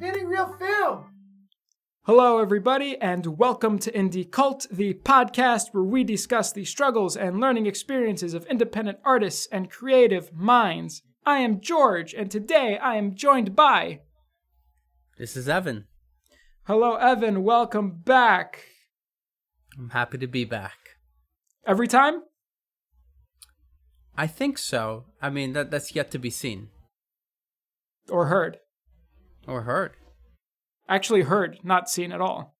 Spinning Real Film! Hello, everybody, and welcome to Indie Cult, the podcast where we discuss the struggles and learning experiences of independent artists and creative minds. I am George, and today I am joined by. This is Evan. Hello, Evan. Welcome back. I'm happy to be back. Every time? I think so. I mean, that that's yet to be seen Or heard? or heard. Actually, heard, not seen at all.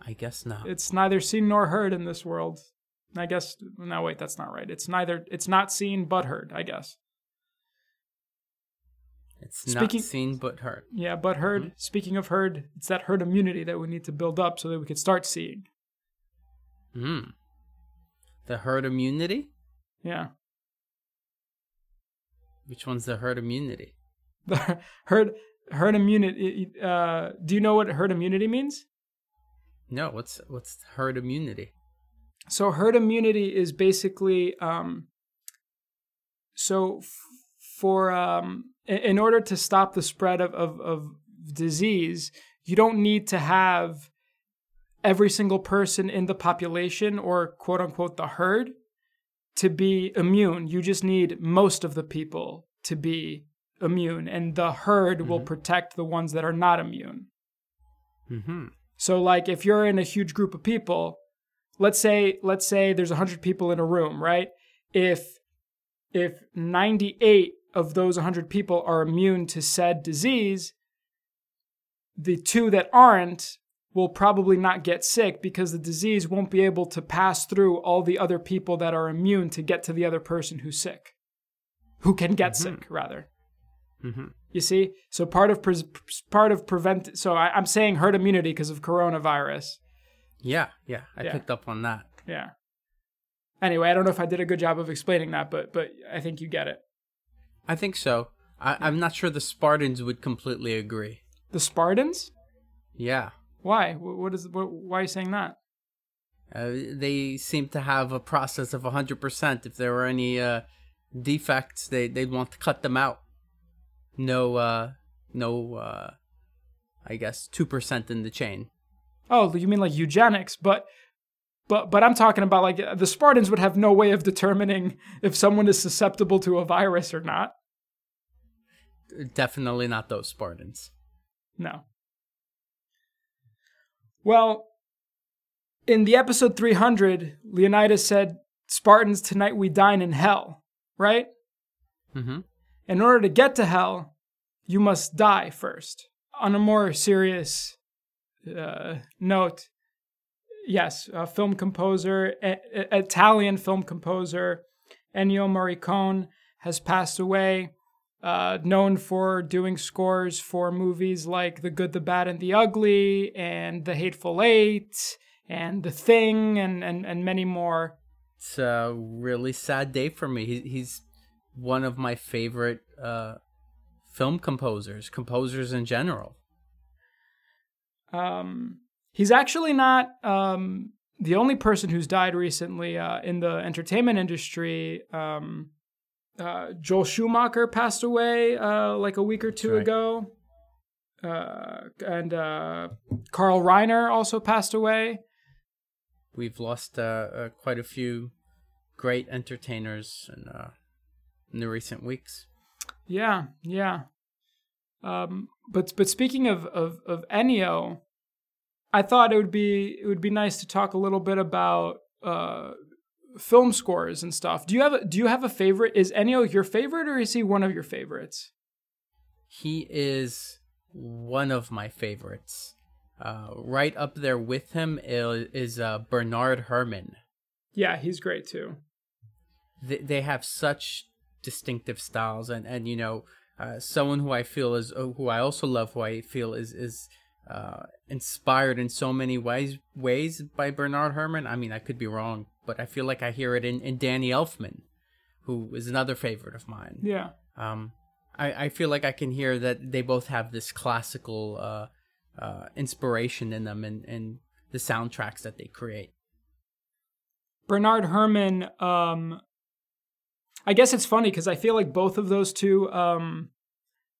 I guess not. It's neither seen nor heard in this world. I guess. No, wait, that's not right. It's neither. It's not seen but heard, I guess. It's Speaking- not seen but heard. Yeah, but herd. Speaking of herd, it's that herd immunity that we need to build up so that we can start seeing. Hmm. The herd immunity? Yeah, Which one's the herd immunity? the herd herd immunity. Uh, do you know what herd immunity means? No, what's what's herd immunity? So herd immunity is basically um. So f- for um, in order to stop the spread of, of of disease, you don't need to have every single person in the population or quote unquote the herd to be immune. You just need most of the people to be immune, and the herd will protect the ones that are not immune. Mm-hmm. So like if you're in a huge group of people, let's say let's say there's 100 people in a room, right? If if 98 of those 100 people are immune to said disease, the two that aren't will probably not get sick because the disease won't be able to pass through all the other people that are immune to get to the other person who's sick. Who can get sick rather. Mm-hmm. You see, so part of pres part of prevent. So I, I'm saying herd immunity because of coronavirus. Yeah, yeah. I Yeah. picked up on that. Yeah. Anyway, I don't know if I did a good job of explaining that, but but I think you get it. I think so. I, I'm not sure the Spartans would completely agree. The Spartans? Yeah. Why? What is? What, why are you saying that? Uh, they seem to have a process of 100%. If there were any uh, defects, they, they'd want to cut them out. No, uh, no, uh, I guess, 2% in the chain. Oh, you mean like eugenics? But but but I'm talking about like the Spartans would have no way of determining if someone is susceptible to a virus or not. Definitely not those Spartans. No. Well, in the episode 300, Leonidas said, Spartans, tonight we dine in hell, right? Mm-hmm. In order to get to hell, you must die first. On a more serious uh, note, yes, a film composer, a- a- Italian film composer, Ennio Morricone has passed away. Uh, known for doing scores for movies like The Good, the Bad, and the Ugly, and The Hateful Eight, and The Thing, and, and, and many more. It's a really sad day for me. He, he's one of my favorite uh, film composers, composers in general. Um, he's actually not um, the only person who's died recently uh, in the entertainment industry. Um, uh, Joel Schumacher passed away uh, like a week or two right. ago. Uh, and uh, Carl Reiner also passed away. We've lost uh, uh, quite a few great entertainers in, uh, in the recent weeks. Yeah, yeah. Um, but but speaking of, of of Ennio, I thought it would be it would be nice to talk a little bit about uh, film scores and stuff. Do you have a, do you have a favorite? Is Ennio your favorite, or is he one of your favorites? He is one of my favorites. Uh, right up there with him is, uh, Bernard Herrmann. Yeah, he's great too. They, they have such distinctive styles, and and you know, uh, someone who I feel is uh, who I also love, who I feel is is uh, inspired in so many ways ways by Bernard Herrmann. I mean, I could be wrong, but I feel like I hear it in, in Danny Elfman, who is another favorite of mine. Yeah, Um, I, I feel like I can hear that they both have this classical uh, uh, inspiration in them and, and the soundtracks that they create. Bernard Herrmann, um, I guess it's funny because I feel like both of those two um,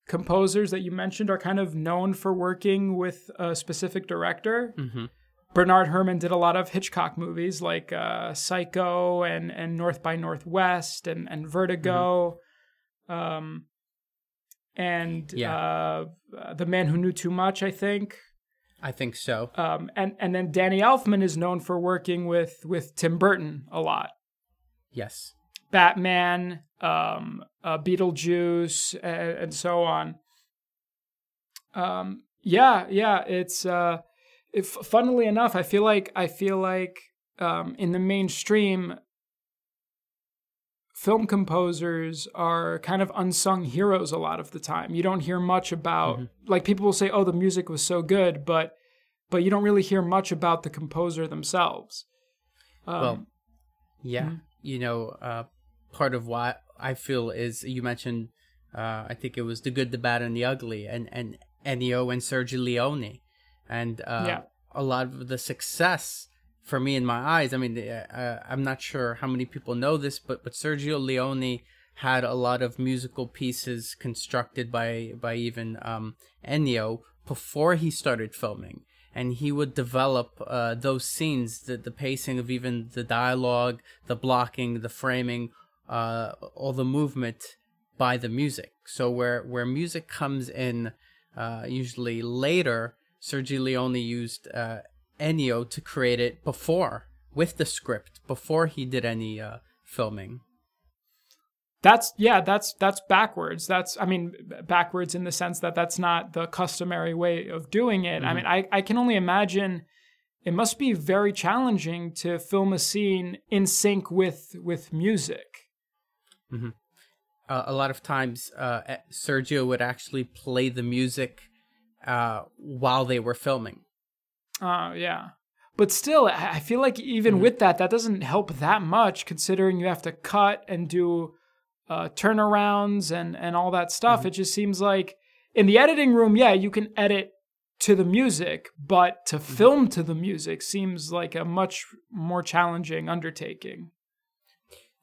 composers that you mentioned are kind of known for working with a specific director. Mm-hmm. Bernard Herrmann did a lot of Hitchcock movies like uh, Psycho and, and North by Northwest and, and Vertigo. Um, and Yeah. uh, The Man Who Knew Too Much, I think. I think so. Um, and, and then Danny Elfman is known for working with, with Tim Burton a lot. Yes. Batman, um, uh, Beetlejuice, and, and so on. Um, yeah, yeah, it's uh, if funnily enough, I feel like I feel like um, in the mainstream, film composers are kind of unsung heroes a lot of the time. You don't hear much about like people will say, "Oh, the music was so good," but but you don't really hear much about the composer themselves. Um, well, yeah. Mm-hmm. You know, uh, part of what I feel is you mentioned, uh, I think it was the good, the bad, and the ugly, and and Ennio and Sergio Leone, and uh, Yeah. a lot of the success for me in my eyes. I mean, uh, I'm not sure how many people know this, but but Sergio Leone had a lot of musical pieces constructed by by even um, Ennio before he started filming and he would develop uh, those scenes, the, the pacing of even the dialogue, the blocking, the framing, uh, all the movement by the music. So where where music comes in, uh, usually later, Sergio Leone used uh, Ennio to create it before with the script before he did any uh, filming. That's yeah, that's that's backwards. That's I mean backwards in the sense that that's not the customary way of doing it. I mean, I I can only imagine it must be very challenging to film a scene in sync with with music. Uh, a lot of times uh, Sergio would actually play the music uh, while they were filming. Oh, yeah. But still, I I feel like even with that, that doesn't help that much considering you have to cut and do uh, turnarounds and, and all that stuff. It just seems like in the editing room, yeah, you can edit to the music, but to film to the music seems like a much more challenging undertaking.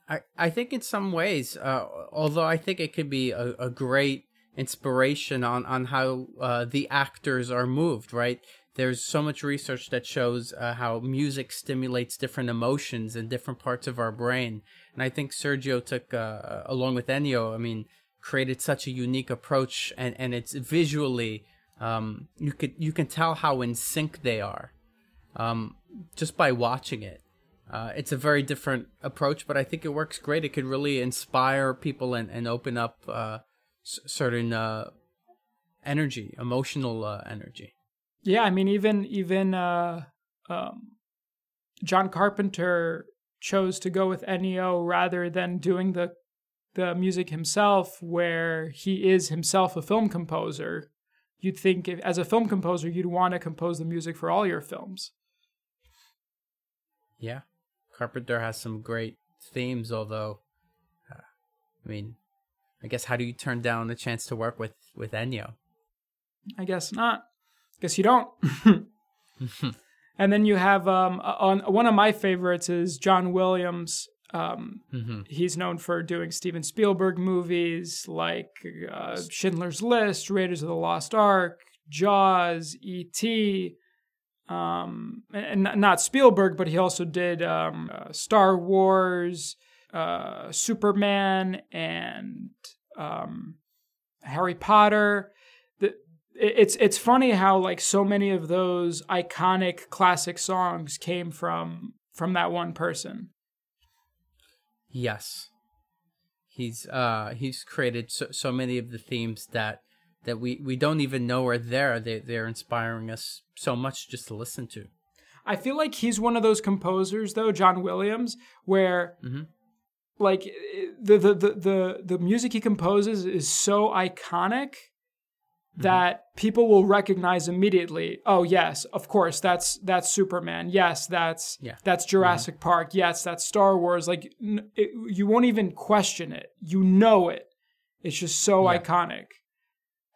I, I think in some ways, uh, although I think it could be a, a great inspiration on, on how uh, the actors are moved, right? There's so much research that shows uh, how music stimulates different emotions in different parts of our brain. And I think Sergio took, uh, along with Ennio, I mean, created such a unique approach and, and it's visually, um, you could, you can tell how in sync they are, um, just by watching it. Uh, it's a very different approach, but I think it works great. It could really inspire people and, and open up uh, s- certain uh, energy, emotional uh, energy. Yeah, I mean, even even uh, um, John Carpenter chose to go with Ennio rather than doing the the music himself, where he is himself a film composer. You'd think, if, as a film composer, you'd want to compose the music for all your films. Yeah, Carpenter has some great themes, although, uh, I mean, I guess how do you turn down the chance to work with with Ennio? I guess not. I guess you don't. and then you have um, on one of my favorites is John Williams. Um, Mm-hmm. He's known for doing Steven Spielberg movies like uh, Schindler's List, Raiders of the Lost Ark, Jaws, E.T. Um, and not Spielberg, but he also did um, uh, Star Wars, uh, Superman, and um, Harry Potter. It's it's funny how like so many of those iconic classic songs came from from that one person. Yes, he's uh he's created so, so many of the themes that that we we don't even know are there. They they're inspiring us so much just to listen to. I feel like he's one of those composers, though, John Williams, where Mhm. like the, the the the the music he composes is so iconic that people will recognize immediately. Oh yes, of course, that's that's Superman. Yes, that's Yeah. that's Jurassic Park. Yes, that's Star Wars. Like n- it, you won't even question it. You know it. It's just so Yeah. iconic.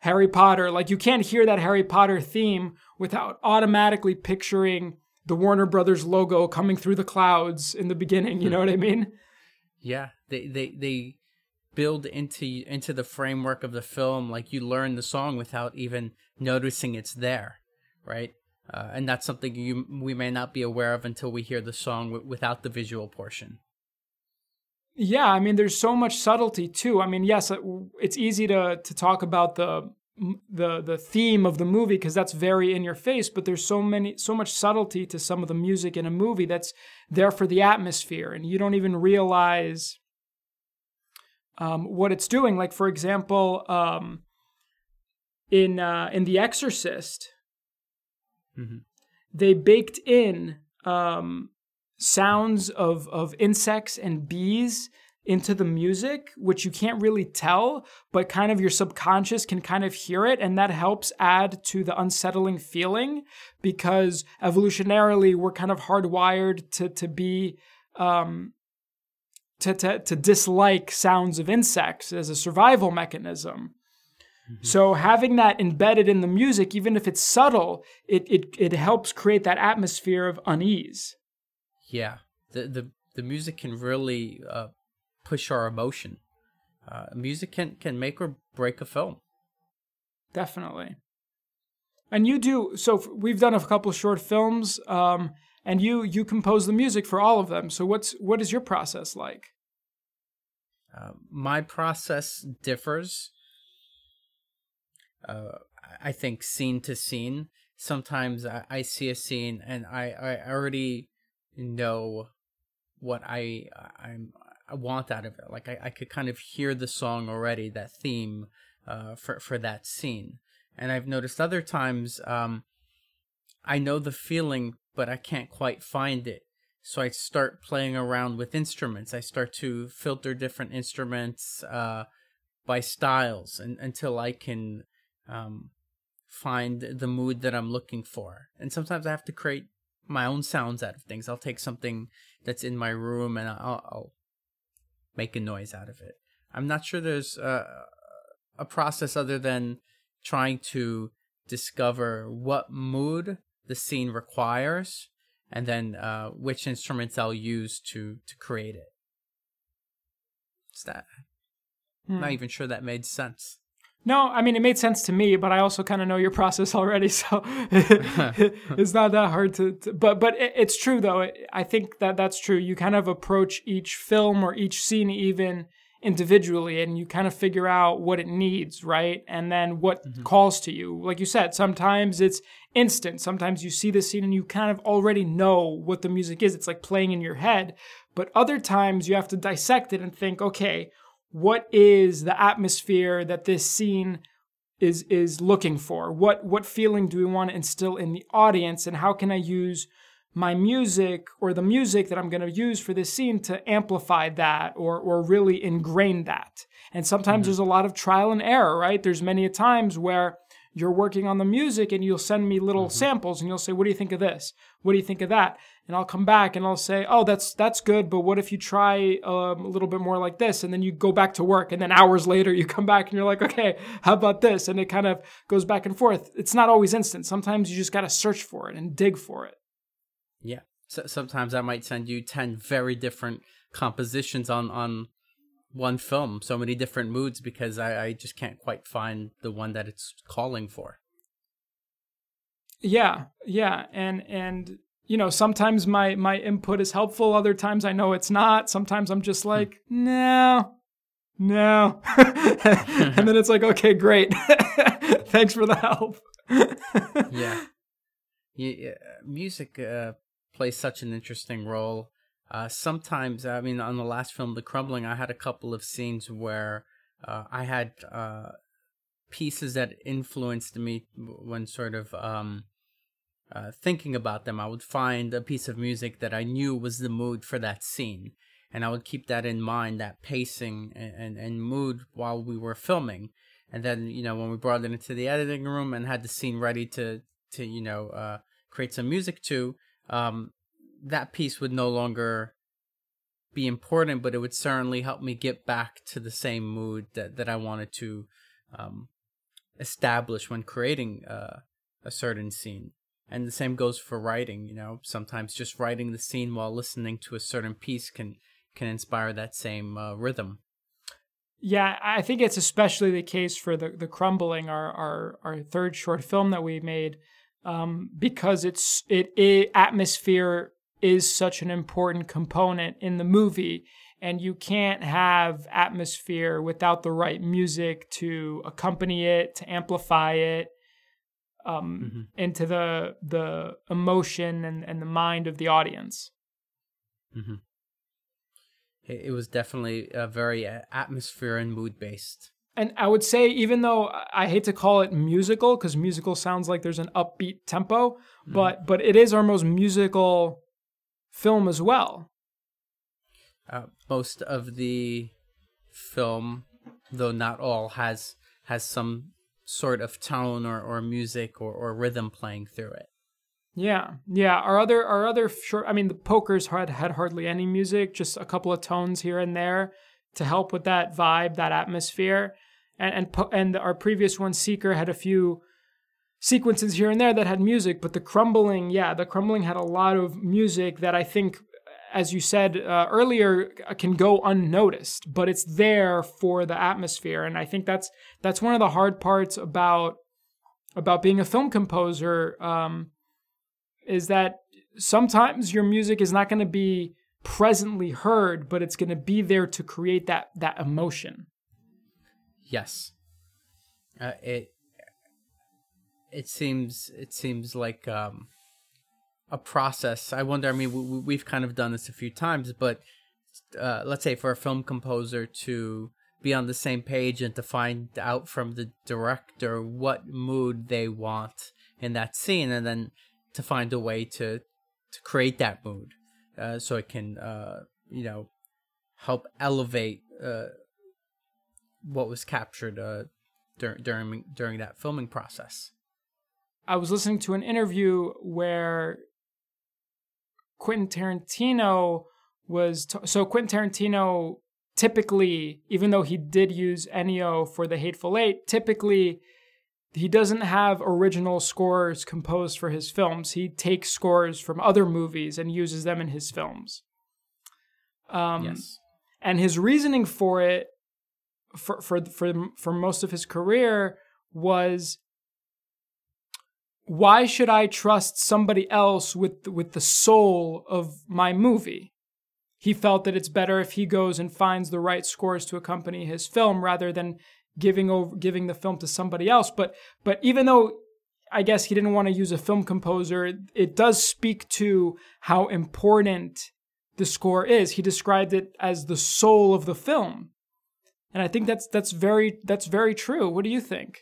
Harry Potter. Like you can't hear that Harry Potter theme without automatically picturing the Warner Brothers logo coming through the clouds in the beginning. You know what I mean? Yeah, they they they build into into the framework of the film like you learn the song without even noticing it's there, right? Uh, and that's something you we may not be aware of until we hear the song w- without the visual portion. Yeah, I mean, there's so much subtlety too. I mean, yes, it's easy to to talk about the the the theme of the movie because that's very in your face but there's so many so much subtlety to some of the music in a movie that's there for the atmosphere and you don't even realize um, what it's doing like for example um, in uh, in the exorcist mm-hmm. they baked in um, sounds of of insects and bees into the music, which you can't really tell, but kind of your subconscious can kind of hear it. And that helps add to the unsettling feeling because evolutionarily we're kind of hardwired to, to be, um, to, to, to dislike sounds of insects as a survival mechanism. Mm-hmm. So having that embedded in the music, even if it's subtle, it, it, it helps create that atmosphere of unease. Yeah. The, the, the music can really, uh push our emotion. Uh, music can can make or break a film. Definitely. And you do so. We've done a couple short films, um, and you you compose the music for all of them. So what's what is your process like? Uh, my process differs. Uh, I think scene to scene. Sometimes I, I see a scene and I, I already know what I I'm I want out of it. Like I, I could kind of hear the song already, that theme uh, for for that scene. And I've noticed other times um, I know the feeling, but I can't quite find it. So I start playing around with instruments. I start to filter different instruments uh, by styles and, until I can um, find the mood that I'm looking for. And sometimes I have to create my own sounds out of things. I'll take something that's in my room and I'll, I'll make a noise out of it. I'm not sure there's a, a process other than trying to discover what mood the scene requires and then uh, which instruments I'll use to to create it. Is that? Hmm. Not even sure that made sense. No, I mean it made sense to me, but I also kind of know your process already, so it's not that hard to, to. but but it, it's true though. I think that that's true. You kind of approach each film or each scene even individually, and you kind of figure out what it needs, right? And then what mm-hmm. calls to you. Like you said, sometimes it's instant. Sometimes you see the scene and you kind of already know what the music is. It's like playing in your head. But other times you have to dissect it and think, okay, what is the atmosphere that this scene is is looking for? What what feeling do we want to instill in the audience and how can i use my music or the music that i'm going to use for this scene to amplify that or or really ingrain that? And sometimes mm-hmm. there's a lot of trial and error right? There's many a times where you're working on the music and you'll send me little mm-hmm. samples and you'll say what do you think of this? What do you think of that and I'll come back and I'll say, "Oh, that's that's good, but what if you try um, a little bit more like this?" And then you go back to work, and then hours later you come back and you're like, "Okay, how about this?" And it kind of goes back and forth. It's not always instant. Sometimes you just got to search for it and dig for it. Yeah. So sometimes I might send you ten very different compositions on on one film, so many different moods because I, I just can't quite find the one that it's calling for. Yeah, yeah, and and you know, sometimes my my input is helpful, other times I know it's not. Sometimes I'm just like, no, no. and then it's like, okay, great. Thanks for the help. yeah. yeah. Music uh, plays such an interesting role. Uh, sometimes, I mean, on the last film, The Crumbling, I had a couple of scenes where uh, I had uh, pieces that influenced me when sort of um, uh, thinking about them, I would find a piece of music that I knew was the mood for that scene. And I would keep that in mind, that pacing and, and, and mood while we were filming. And then, you know, when we brought it into the editing room and had the scene ready to, to you know, uh, create some music to, um, that piece would no longer be important, but it would certainly help me get back to the same mood that, that I wanted to um, establish when creating uh, a certain scene. And the same goes for writing. You know, sometimes just writing the scene while listening to a certain piece can can inspire that same uh, rhythm. Yeah, I think it's especially the case for the the crumbling, our our our third short film that we made, um, because it's it, it atmosphere is such an important component in the movie, and you can't have atmosphere without the right music to accompany it, to amplify it, um, mm-hmm. into the the emotion and, and the mind of the audience. Mm-hmm. It, it was definitely a very uh, atmosphere and mood based. And I would say, even though I hate to call it musical, because musical sounds like there's an upbeat tempo, mm-hmm. but but it is our most musical film as well. Uh, most of the film, though not all, has has some sort of tone or, or music or, or rhythm playing through it. Yeah, yeah. Our other our other short. I mean, the pokers had had hardly any music, just a couple of tones here and there to help with that vibe, that atmosphere. And and and our previous one, Seeker, had a few sequences here and there that had music, but the crumbling, yeah, the crumbling had a lot of music that I think, as you said uh, earlier, can go unnoticed, but it's there for the atmosphere. And I think that's that's one of the hard parts about about being a film composer. Um, is that sometimes your music is not going to be presently heard, but it's going to be there to create that that emotion. Yes. Uh, it it seems it seems like um, a process. I wonder. I mean, we, have kind of done this a few times, but uh, let's say for a film composer to be on the same page and to find out from the director what mood they want in that scene, and then to find a way to to create that mood, uh, so it can uh, you know help elevate uh, what was captured uh, dur- during during that filming process. I was listening to an interview where Quentin Tarantino was t- so Quentin Tarantino typically, even though he did use Ennio for the Hateful Eight, typically he doesn't have original scores composed for his films. He takes scores from other movies and uses them in his films. Um, yes. And his reasoning for it, for for for for most of his career, was why should I trust somebody else with with the soul of my movie? He felt that it's better if he goes and finds the right scores to accompany his film rather than giving over giving the film to somebody else. But but even though I guess he didn't want to use a film composer, it does speak to how important the score is. He described it as the soul of the film. And I think that's that's very that's very true. What do you think?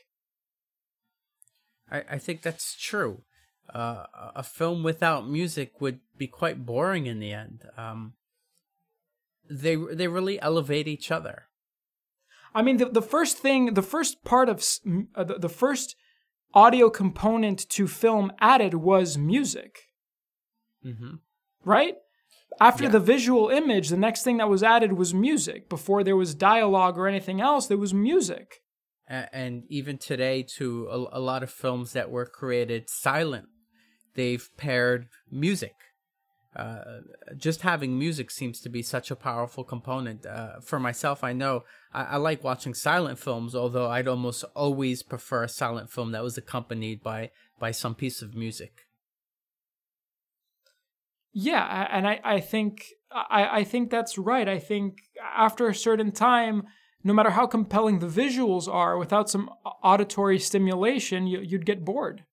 I, I think that's true. Uh, a film without music would be quite boring in the end. Um, they they really elevate each other. I mean, the, the first thing, the first part of uh, the, the first audio component to film added was music. Mm-hmm. Right? After yeah. the visual image, the next thing that was added was music. Before there was dialogue or anything else, there was music. And even today, to a, a lot of films that were created silent, they've paired music uh, just having music seems to be such a powerful component. Uh, for myself, I know I, I, like watching silent films, although I'd almost always prefer a silent film that was accompanied by by some piece of music. Yeah, and I, I think I, I think that's right. I think after a certain time, no matter how compelling the visuals are, without some auditory stimulation, you, you'd get bored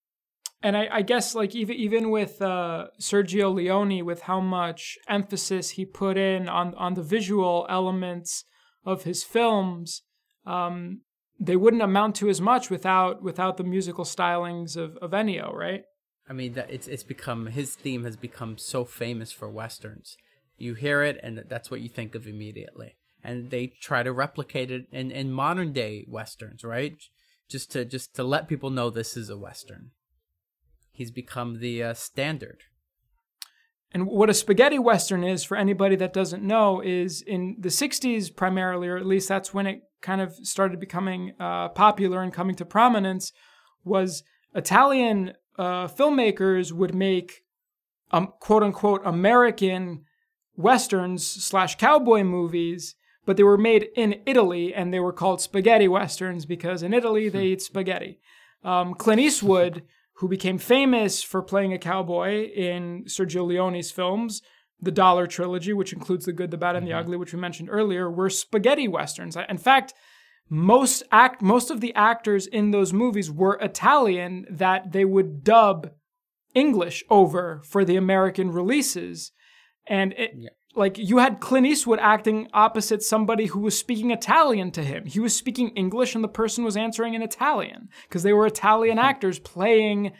and I, I, guess like even even with uh, Sergio Leone, with how much emphasis he put in on on the visual elements of his films, um, they wouldn't amount to as much without without the musical stylings of, of Ennio, right? I mean, that it's it's become his theme has become so famous for westerns. You hear it, and that's what you think of immediately. And they try to replicate it in, in modern day westerns, right? Just to just to let people know this is a western he's become the uh, standard. And what a spaghetti western is, for anybody that doesn't know, is in the 60s primarily, or at least that's when it kind of started becoming uh, popular and coming to prominence was Italian uh, filmmakers would make um, quote unquote American westerns slash cowboy movies, but they were made in Italy and they were called spaghetti westerns because in Italy they eat spaghetti. Um, Clint Eastwood, who became famous for playing a cowboy in Sergio Leone's films, the Dollar trilogy, which includes The Good, the Bad, and the Ugly, which we mentioned earlier, were spaghetti westerns. In fact, most act most of the actors in those movies were Italian that they would dub English over for the American releases. And it, yeah. Like you had Clint Eastwood acting opposite somebody who was speaking Italian to him. He was speaking English and the person was answering in Italian because they were Italian hmm. actors playing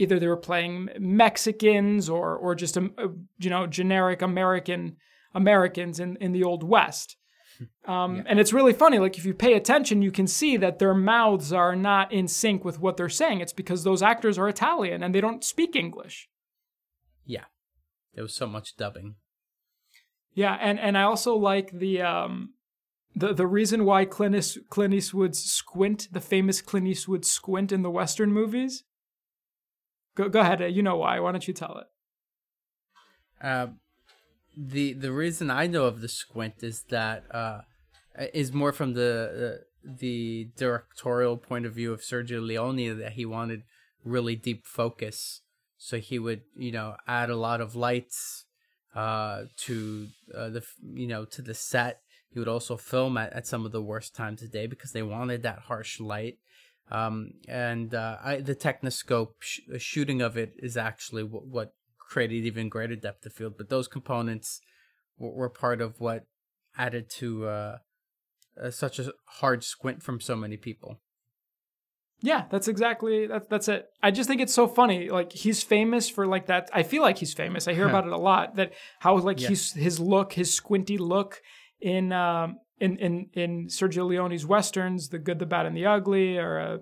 either they were playing Mexicans or or just a, um, uh, you know generic American Americans in in the old west. Um, yeah. And it's really funny. Like if you pay attention, you can see that their mouths are not in sync with what they're saying. It's because those actors are Italian and they don't speak English. Yeah, there was so much dubbing. Yeah, and and I also like the um, the the reason why Clint, East, Clint Eastwood's squint, the famous Clint Eastwood squint in the Western movies. Go go ahead. You know why? Why don't you tell it? Uh, the the reason I know of the squint is that uh, is more from the, the the directorial point of view of Sergio Leone that he wanted really deep focus, so he would you know add a lot of lights uh, to uh, the you know to the set. He would also film at, at some of the worst times of day because they wanted that harsh light. Um, and uh, I, the Techniscope sh- shooting of it is actually what, what created even greater depth of field. But those components were, were part of what added to uh, uh, such a hard squint from so many people. Yeah, that's exactly that, that's it. I just think it's so funny. Like he's famous for like that. I feel like he's famous. I hear about it a lot. That how like yeah. he's his look, his squinty look in um in in in Sergio Leone's westerns, The Good, the Bad, and the Ugly, or uh,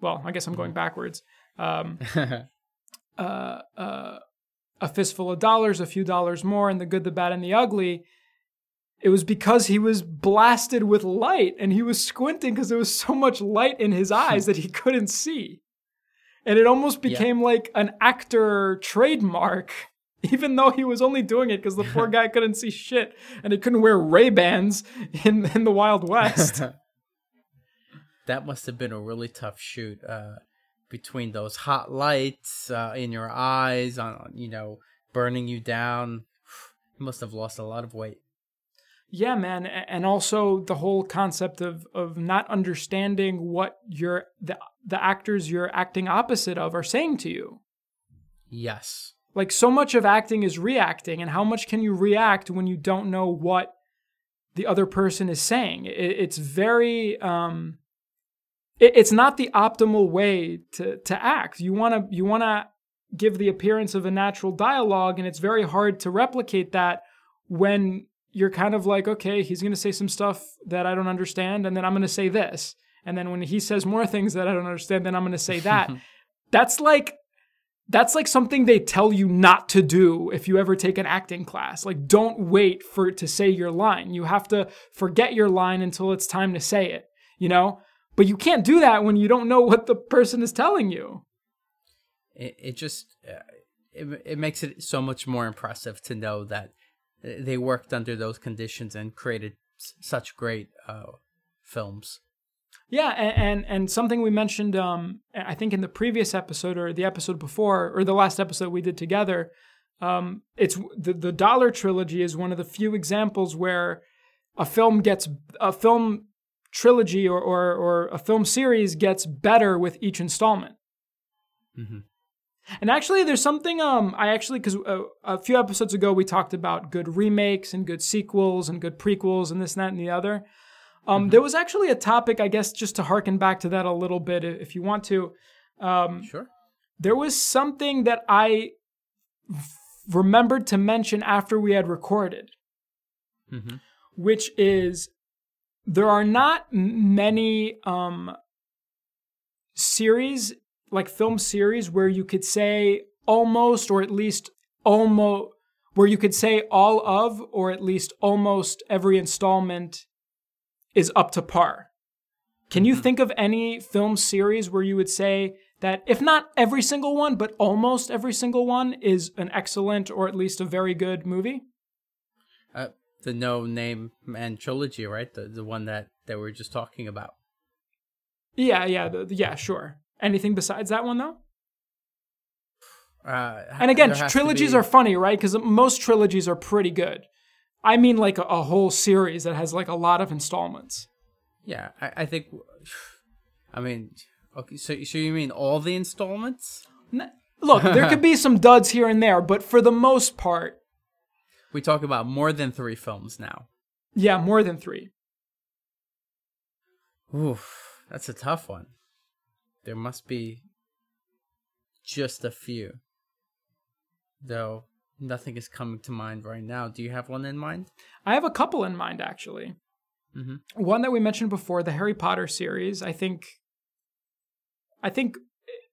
well, I guess I'm going mm-hmm. backwards. Um, uh, uh, a fistful of dollars, a few dollars more, and the good, the bad, and the ugly. It was because he was blasted with light and he was squinting because there was so much light in his eyes that he couldn't see. And it almost became yeah. like an actor trademark, even though he was only doing it because the poor guy couldn't see shit and he couldn't wear Ray Bans in, in the Wild West. that must have been a really tough shoot. Uh, between those hot lights uh, in your eyes, on you know, burning you down. You must have lost a lot of weight. Yeah, man, and also the whole concept of of not understanding what your the the actors you're acting opposite of are saying to you. Yes. Like so much of acting is reacting, and how much can you react when you don't know what the other person is saying? It, it's very um, it, it's not the optimal way to to act. You want to you want to give the appearance of a natural dialogue, and it's very hard to replicate that when you're kind of like, okay, he's going to say some stuff that I don't understand, and then I'm going to say this. And then when he says more things that I don't understand, then I'm going to say that. that's like that's like something they tell you not to do if you ever take an acting class. Like don't wait for it to say your line. You have to forget your line until it's time to say it, you know? But you can't do that when you don't know what the person is telling you. It, it just uh, it, it makes it so much more impressive to know that they worked under those conditions and created such great uh, films. Yeah, and, and, and something we mentioned, um, I think in the previous episode or the episode before or the last episode we did together, um, it's the the Dollar trilogy is one of the few examples where a film gets a film trilogy or, or, or a film series gets better with each installment. Mm-hmm. And actually, there's something um I actually because uh, a few episodes ago we talked about good remakes and good sequels and good prequels and this and that and the other. Um, mm-hmm. there was actually a topic I guess just to harken back to that a little bit if you want to. Um, sure. There was something that I remembered to mention after we had recorded, mm-hmm. which is there are not many um, series like film series where you could say almost or at least almost where you could say all of or at least almost every installment is up to par. Can you Mhm. think of any film series where you would say that, if not every single one, but almost every single one, is an excellent or at least a very good movie? Uh, the No Name Man trilogy, right? The the one that that we were just talking about. Yeah, yeah, the- yeah, sure. Anything besides that one though? Uh, And again, there has to trilogies are funny, right? Because most trilogies are pretty good. I mean, like a, a whole series that has like a lot of installments. Yeah, I, I think. I mean, okay. So so you mean all the installments? Look, there could be some duds here and there, but for the most part, We talk about more than three films now. yeah, more than three. Oof, that's a tough one. There must be just a few. Though nothing is coming to mind right now. Do you have one in mind? I have a couple in mind actually. Mhm. One that we mentioned before, the Harry Potter series. I think, I think,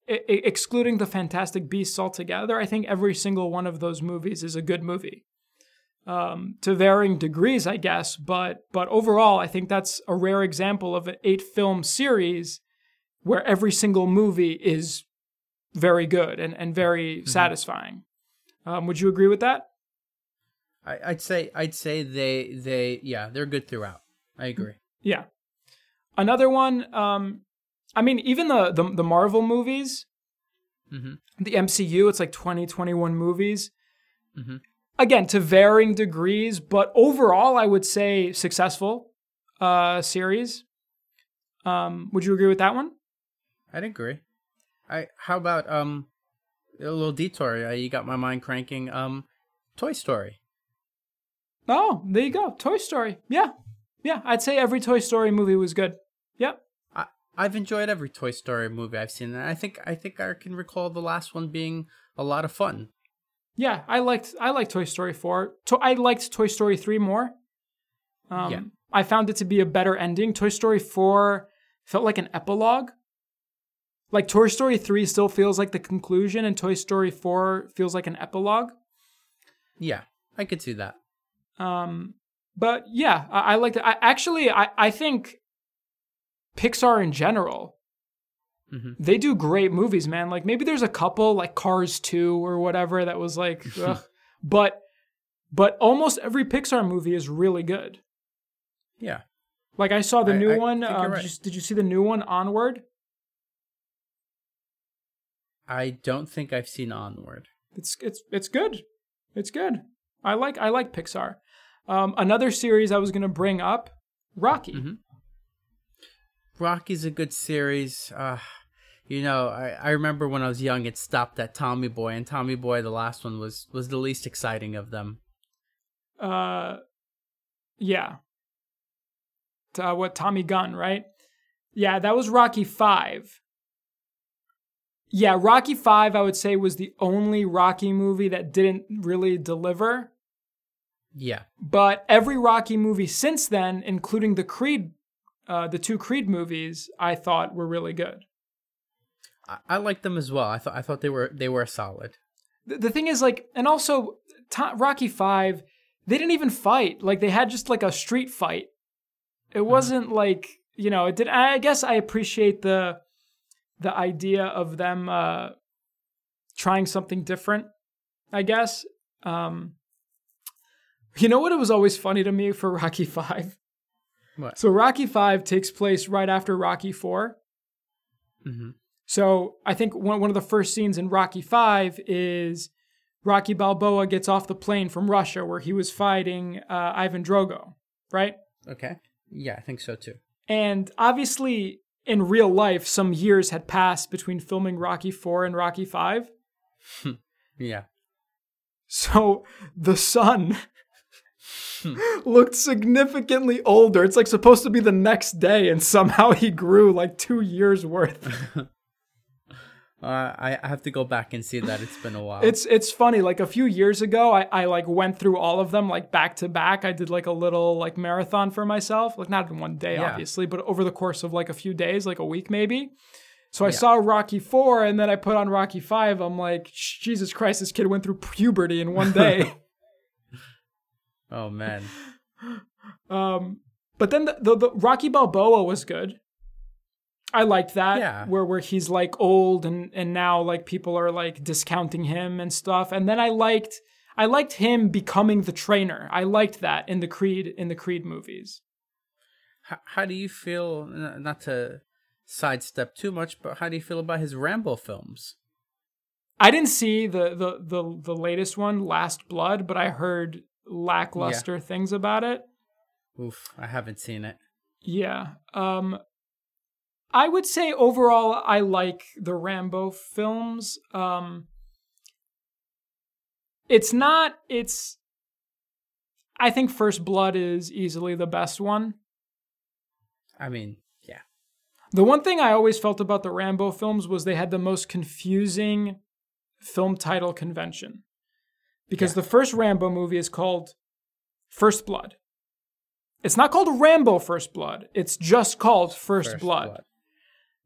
I- I- excluding the Fantastic Beasts altogether, I think every single one of those movies is a good movie. Um, to varying degrees, I guess, but but overall, I think that's a rare example of an eight film series where every single movie is very good and, and very satisfying. Um, would you agree with that? I, I'd say I'd say they they yeah they're good throughout. I agree. Yeah. Another one, um, I mean, even the, the, the Marvel movies, Mhm. the MCU, it's like 20, 21 movies. Mhm. Again, to varying degrees, but overall, I would say successful uh, series. Um, would you agree with that one? I'd agree. I how about um a little detour? You got my mind cranking. Um, Toy Story. Oh, there you go. Toy Story. Yeah. Yeah. I'd say every Toy Story movie was good. Yep. I I've enjoyed every Toy Story movie I've seen, and I think I think I can recall the last one being a lot of fun. Yeah, I liked I liked Toy Story 4. To- I liked Toy Story 3 more. Um, Yeah. I found it to be a better ending. Toy Story 4 felt like an epilogue. Like Toy Story 3 still feels like the conclusion and Toy Story 4 feels like an epilogue. Yeah, I could see that. Um, but yeah, I, I liked it. I actually I, I think Pixar in general, Mhm. they do great movies, man. Like maybe there's a couple like Cars 2 or whatever that was like ugh. but but almost every Pixar movie is really good. Yeah, Like I saw the I- new I one. Um, right. did, you, did you see the new one, Onward? I don't think I've seen Onward. It's it's it's good. It's good. I like I like Pixar. Um, another series I was gonna bring up, Rocky. Mhm. Rocky's a good series. Uh, you know, I, I remember when I was young, it stopped at Tommy Boy, and Tommy Boy, the last one, was was the least exciting of them. Uh, yeah. Uh, what Tommy Gunn, right? Yeah, that was Rocky Five. Yeah, Rocky Five, I would say, was the only Rocky movie that didn't really deliver. Yeah, But every Rocky movie since then, including the Creed, uh, the two Creed movies, I thought were really good. I, I liked them as well. I thought I thought they were they were solid. The, the thing is, like, and also to- Rocky Five, they didn't even fight. Like, they had just like a street fight. It wasn't like you know. It did. I guess I appreciate the the idea of them uh, trying something different. I guess. Um, you know what? It was always funny to me for Rocky Five. What? So Rocky Five takes place right after Rocky Four. hmm So I think one one of the first scenes in Rocky Five is Rocky Balboa gets off the plane from Russia where he was fighting uh, Ivan Drago, right? Okay. Yeah, I think so too. And obviously, in real life, some years had passed between filming Rocky Four and Rocky Five. Yeah. So the son looked significantly older. It's like supposed to be the next day, and somehow he grew like two years worth. Uh, I I have to go back and see that. It's been a while. It's it's funny. Like a few years ago, I, I like went through all of them like back to back. I did like a little like marathon for myself, like not in one day, Yeah. obviously, but over the course of like a few days, like a week maybe. So I Yeah. saw Rocky Four, and then I put on Rocky Five. I'm like, Jesus Christ, this kid went through puberty in one day. oh man. um, But then the, the, the Rocky Balboa was good. I liked that Yeah. where where he's like old and and now like people are like discounting him and stuff. And then I liked I liked him becoming the trainer. I liked that in the Creed in the Creed movies. How, how do you feel? Not to sidestep too much, but how do you feel about his Rambo films? I didn't see the the the, the latest one, Last Blood, but I heard lackluster things about it. Oof, I haven't seen it. Yeah. Um I would say overall I like the Rambo films. Um It's not it's I think First Blood is easily the best one. I mean, yeah, The one thing I always felt about the Rambo films was they had the most confusing film title convention. Because the first Rambo movie is called First Blood. It's not called Rambo First Blood, it's just called First, First Blood. Blood.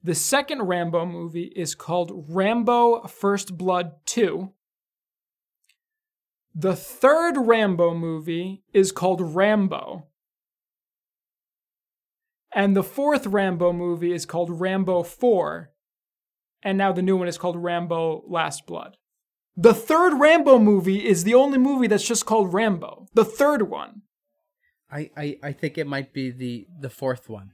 The second Rambo movie is called Rambo First Blood 2. The third Rambo movie is called Rambo. And the fourth Rambo movie is called Rambo 4. And now the new one is called Rambo Last Blood. The third Rambo movie is the only movie that's just called Rambo. The third one. I, I, I think it might be the the fourth one.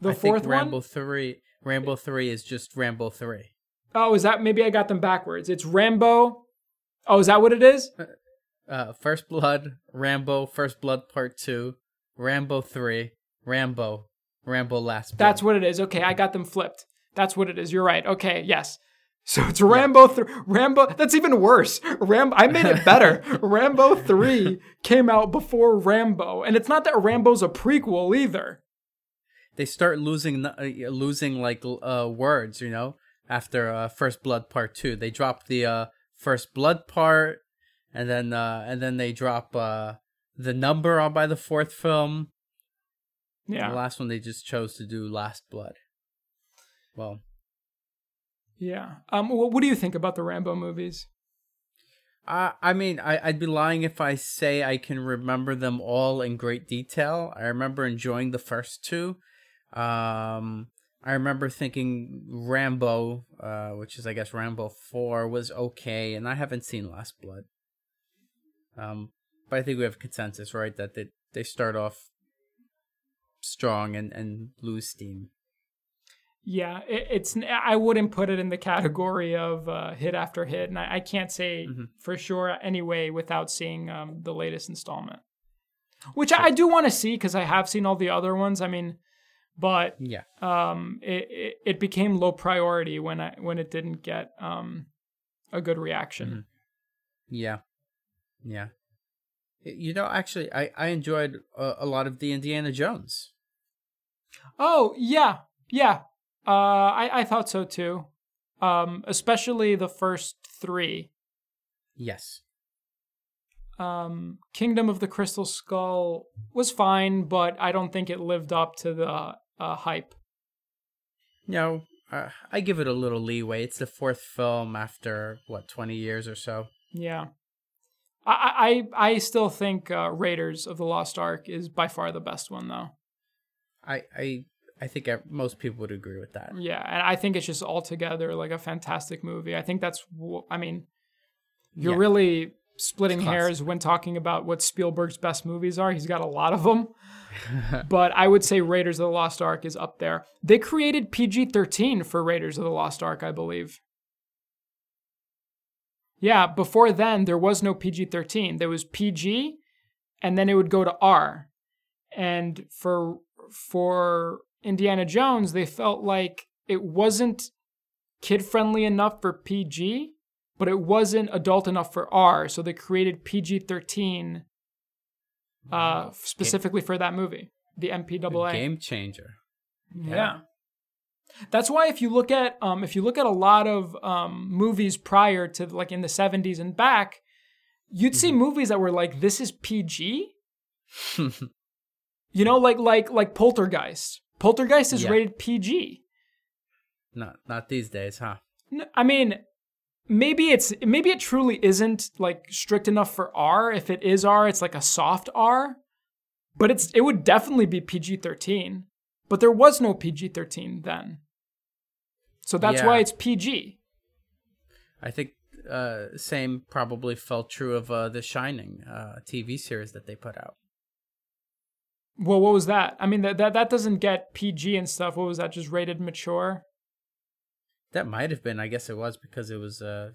The I fourth think Rambo one? three. Rambo three is just Rambo three. Oh, is that maybe I got them backwards? It's Rambo. Oh, is that what it is? Uh, First Blood, Rambo, First Blood Part two, Rambo three, Rambo, Rambo Last. Blood. That's what it is. Okay, I got them flipped. That's what it is. You're right. Okay, yes. So it's Rambo th- Rambo that's even worse. Rambo, I made it better. Rambo 3 came out before Rambo and it's not that Rambo's a prequel either. They start losing uh, losing like uh words, you know, after uh, First Blood Part 2. They drop the uh First Blood part and then uh and then they drop uh the number on by the fourth film. Yeah. The last one they just chose to do Last Blood. Well, Yeah. Um what do you think about the Rambo movies? I I mean, I, I'd be lying if I say I can remember them all in great detail. I remember enjoying the first two. Um, I remember thinking Rambo, uh, which is I guess Rambo Four, was okay, and I haven't seen Last Blood. Um, but I think we have consensus, right, that they they start off strong and and lose steam. Yeah, it, it's I wouldn't put it in the category of uh, hit after hit and I, I can't say Mhm. for sure anyway without seeing um, the latest installment. Which I, I do want to see cuz I have seen all the other ones. I mean, but Yeah, um, it, it it became low priority when I when it didn't get um, a good reaction. yeah, yeah. You know, actually, I I enjoyed a, a lot of the Indiana Jones. Oh yeah, yeah. Uh, I I thought so too. Um, especially the first three. Yes. Um, Kingdom of the Crystal Skull was fine, but I don't think it lived up to the uh, hype. No, uh, I give it a little leeway. It's the fourth film after what twenty years or so. Yeah. I I I still think uh, Raiders of the Lost Ark is by far the best one though. I I I think I, most people would agree with that. Yeah, and I think it's just altogether like a fantastic movie. I think that's I mean, you're Yeah. really splitting hairs when talking about what Spielberg's best movies are. He's got a lot of them. but I would say Raiders of the Lost Ark is up there. They created PG-13 for Raiders of the Lost Ark, I believe. Yeah, before then there was no PG-13. There was PG and then it would go to R. And for for Indiana Jones, they felt like it wasn't kid friendly enough for PG, but it wasn't adult enough for R, so they created PG-13 uh, specifically for that movie, the MPAA. Game changer. Yeah. That's why if you look at um if you look at a lot of um movies prior to like in the 70s and back, you'd see movies that were like this is PG. You know like like like Poltergeist. Poltergeist is Yeah. rated PG. not not these days, huh? I mean maybe it's maybe it truly isn't like strict enough for R. If it is R, it's like a soft R. but it's it would definitely be PG thirteen. But there was no PG thirteen then, so that's Yeah. why it's PG. I think uh, same probably felt true of uh, the Shining uh, TV series that they put out. Well, what was that? I mean, that that that doesn't get PG and stuff. What was that? Just rated mature? That might have been, I guess it was because it was a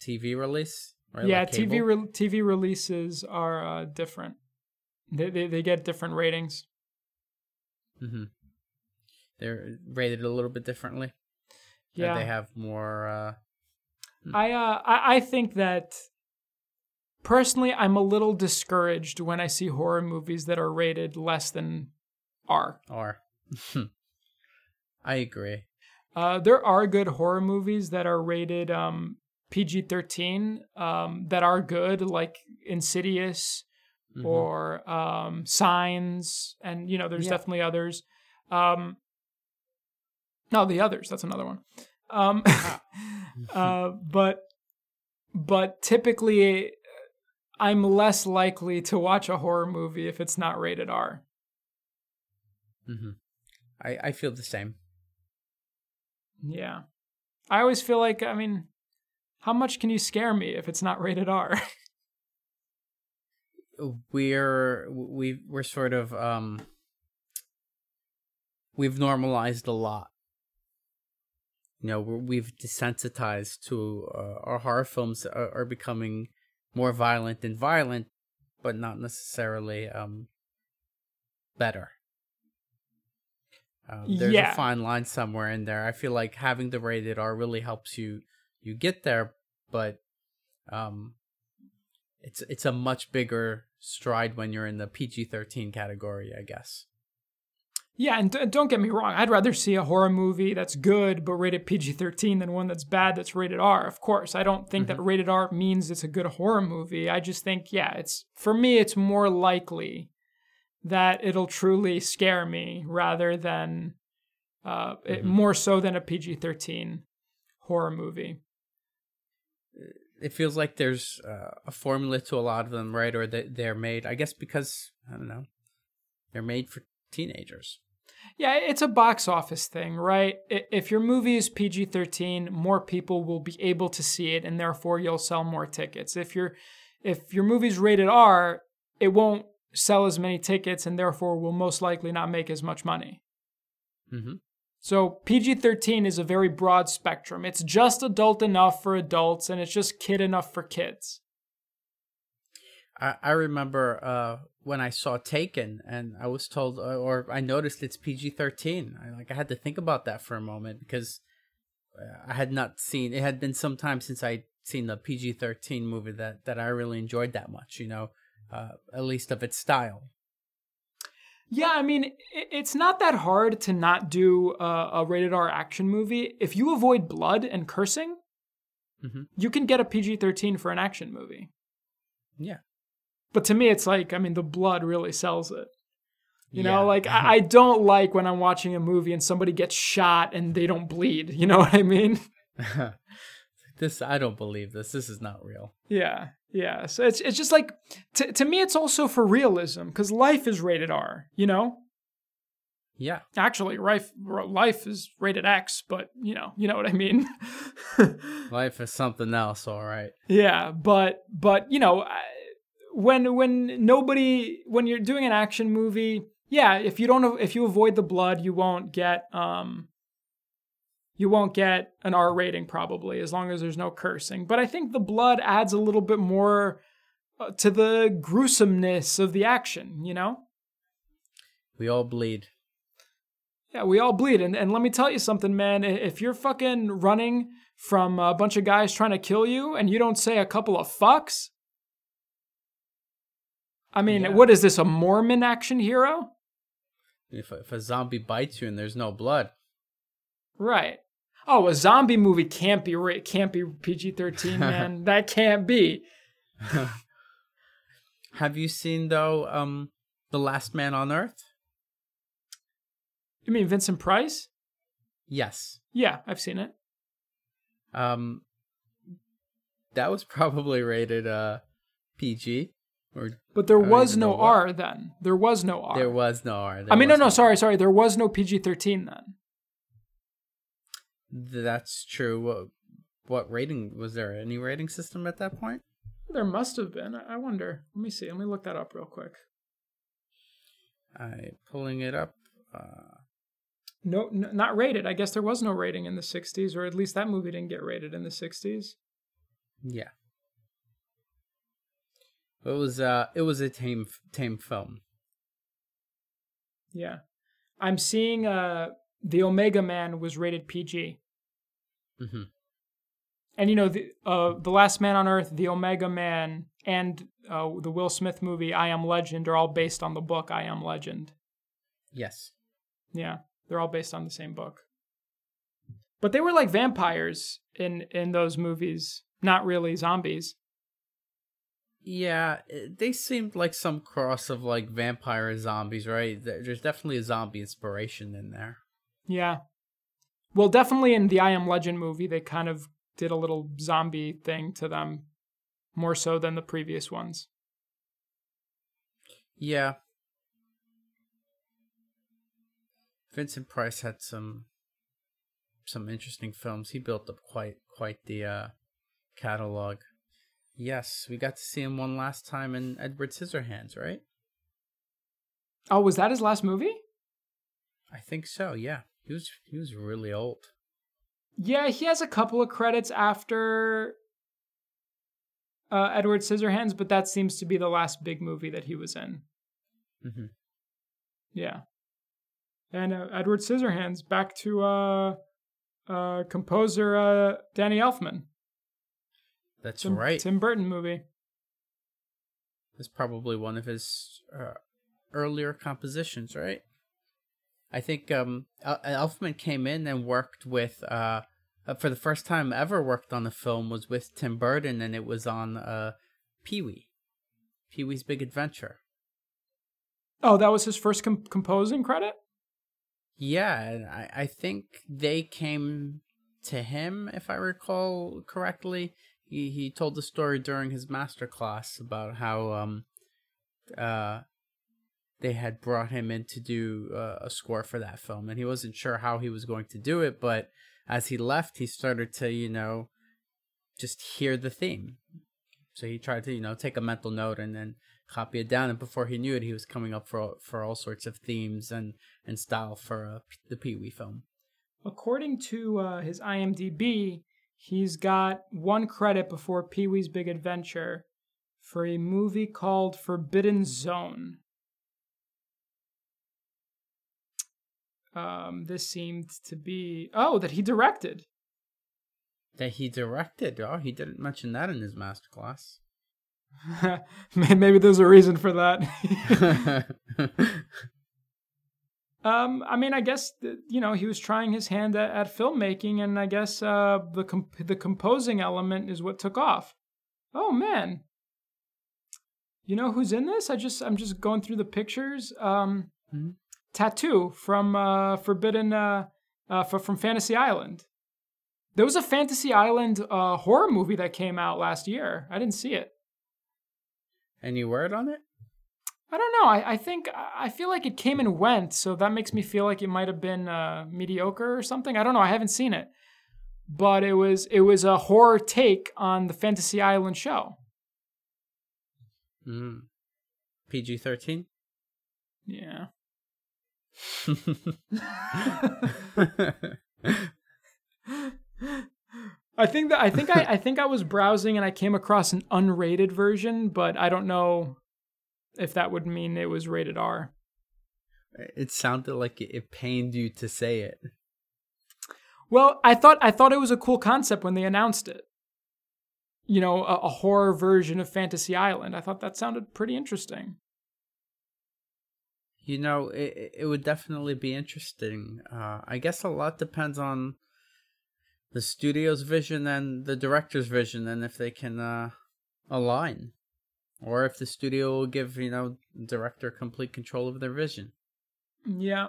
TV release. Right? yeah, like TV re- TV releases are uh, different. They, they they get different ratings. Mhm. They're rated a little bit differently. Uh, Yeah, they have more. Uh, I uh I, I think that personally I'm a little discouraged when I see horror movies that are rated less than R. R. I agree. Uh, there are good horror movies that are rated um, PG 13 um, that are good, like Insidious Mhm. or um, Signs, and you know, there's Yeah. definitely others. Um, no, the others. That's another one. Um, uh, but but typically, I'm less likely to watch a horror movie if it's not rated R. hmm I I feel the same. Yeah, I always feel like I mean, how much can you scare me if it's not rated R? We're we we're sort of um. We've normalized a lot. You know, we're, we've desensitized to uh, our horror films are, are becoming more violent and violent, but not necessarily um better. Um, there's Yeah. a fine line somewhere in there. I feel like having the rated R really helps you you get there, but um, it's it's a much bigger stride when you're in the PG-13 category, I guess. yeah, and d- don't get me wrong, I'd rather see a horror movie that's good but rated PG-13 than one that's bad that's rated R. Of course, I don't think that rated R means it's a good horror movie. I just think, yeah, it's for me, it's more likely that it'll truly scare me rather than uh, it, Mhm. more so than a PG-13 horror movie. It feels like there's uh, a formula to a lot of them, right? Or that they're made, I guess, because I don't know, they're made for teenagers. Yeah, it's a box office thing, right? If your movie is PG 13, more people will be able to see it and therefore you'll sell more tickets. If your if your movie's rated R, it won't sell as many tickets and therefore will most likely not make as much money. Mm-hmm. So PG 13 is a very broad spectrum. It's just adult enough for adults and it's just kid enough for kids. I, I remember uh, when I saw Taken, and I was told, uh, or I noticed it's PG thirteen. I like I had to think about that for a moment because uh, I had not seen. It had been some time since I'd seen the PG thirteen movie that that I really enjoyed that much. You know, uh, at least of its style. Yeah, I mean, it's not that hard to not do a, rated R action movie. If you avoid blood and cursing, Mhm. you can get a PG 13 for an action movie. Yeah. But to me, it's like, I mean, the blood really sells it. You Yeah. know, like I, I don't like when I'm watching a movie and somebody gets shot and they don't bleed. You know what I mean? this I don't believe this. This is not real. Yeah, yeah. So it's it's just like to to me, it's also for realism because life is rated R. You know, Yeah. actually, life life is rated X, but you know, you know what I mean. Life is something else, all right. yeah, but but you know, when when nobody when you're doing an action movie, yeah, if you don't if you avoid the blood, you won't get um you won't get an R rating probably as long as there's no cursing. But I think the blood adds a little bit more uh, to the gruesomeness of the action, you know? We all bleed. Yeah, we all bleed. And, and let me tell you something, man. If you're fucking running from a bunch of guys trying to kill you and you don't say a couple of fucks, I mean, Yeah. what is this, a Mormon action hero? If if a zombie bites you and there's no blood, Right. Oh, a zombie movie can't be can't be PG thirteen, man. that can't be. have you seen though um the Last Man on Earth? You mean Vincent Price? Yes. Yeah, I've seen it. Um, that was probably rated uh PG. Or But there was no know what- R then. There was no R. there was no R. I There mean, no, no, sorry, sorry. There was no PG 13 then. That's true. What, what rating was there? Any rating system at that point? There must have been. I wonder. Let me see. Let me look that up real quick. I pulling it up. Uh, No, n- not rated. I guess there was no rating in the 60s, or at least that movie didn't get rated in the 60s. yeah. It was uh it was a tame tame film. Yeah. I'm seeing uh the Omega Man was rated PG. Hmm And you know the uh the Last Man on Earth, the Omega Man, and uh, the Will Smith movie I Am Legend are all based on the book I Am Legend. Yes. Yeah, they're all based on the same book. But they were like vampires in in those movies, not really zombies. Yeah, they seemed like some cross of like vampire and zombies, right? There's definitely a zombie inspiration in there. Yeah. Well, definitely in the I Am Legend movie, they kind of did a little zombie thing to them, more so than the previous ones. Yeah. Vincent Price had some some interesting films. He built up quite quite the uh catalog. Yes, we got to see him one last time in Edward Scissorhands, right? Oh, was that his last movie? I think so, yeah. He was he was really old. Yeah, he has a couple of credits after uh, Edward Scissorhands, but that seems to be the last big movie that he was in. hmm Yeah. And uh, Edward Scissorhands, back to uh, uh, composer uh, Danny Elfman. That's Tim, right. Tim Burton movie. That's probably one of his uh, earlier compositions, right? I think um, Elfman came in and worked with, uh, uh, for the first time ever, worked on a film was with Tim Burton, and it was on uh, Pee Wee, Pee Wee's Big Adventure. Oh, that was his first com- composing credit? Yeah, I, I think they came to him, if I recall correctly. He he told the story during his master class about how um uh they had brought him in to do uh, a score for that film, and he wasn't sure how he was going to do it. But as he left, he started to you know just hear the theme. So he tried to you know take a mental note and then copy it down, and before he knew it, he was coming up for for all sorts of themes and and style for uh, the Pee Wee film. According to uh, his IMDb, he's got one credit before Pee Wee's Big Adventure for a movie called Forbidden Zone. Um, this seemed to be oh that he directed. That he directed. Oh, he didn't mention that in his masterclass. Maybe there's a reason for that. Um, I mean, I guess you know he was trying his hand at, at filmmaking, and I guess uh, the comp- the composing element is what took off. Oh man, you know who's in this? I just I'm just going through the pictures. Um, Mhm. Tattoo from uh, Forbidden uh, uh, from Fantasy Island. There was a Fantasy Island uh, horror movie that came out last year. I didn't see it. Any word on it? I don't know. I, I think I feel like it came and went, so that makes me feel like it might have been uh, mediocre or something. I don't know. I haven't seen it, but it was it was a horror take on the Fantasy Island show. Mm. PG thirteen. Yeah. I think that I think I, I think I was browsing and I came across an unrated version, but I don't know if that would mean it was rated R. it sounded like it, pained you to say it. Well, I thought I thought it was a cool concept when they announced it. You know, a, a horror version of Fantasy Island. I thought that sounded pretty interesting. You know, it it would definitely be interesting. Uh, I guess a lot depends on the studio's vision and the director's vision, and if they can uh, align, or if the studio will give you know director complete control of their vision. Yeah.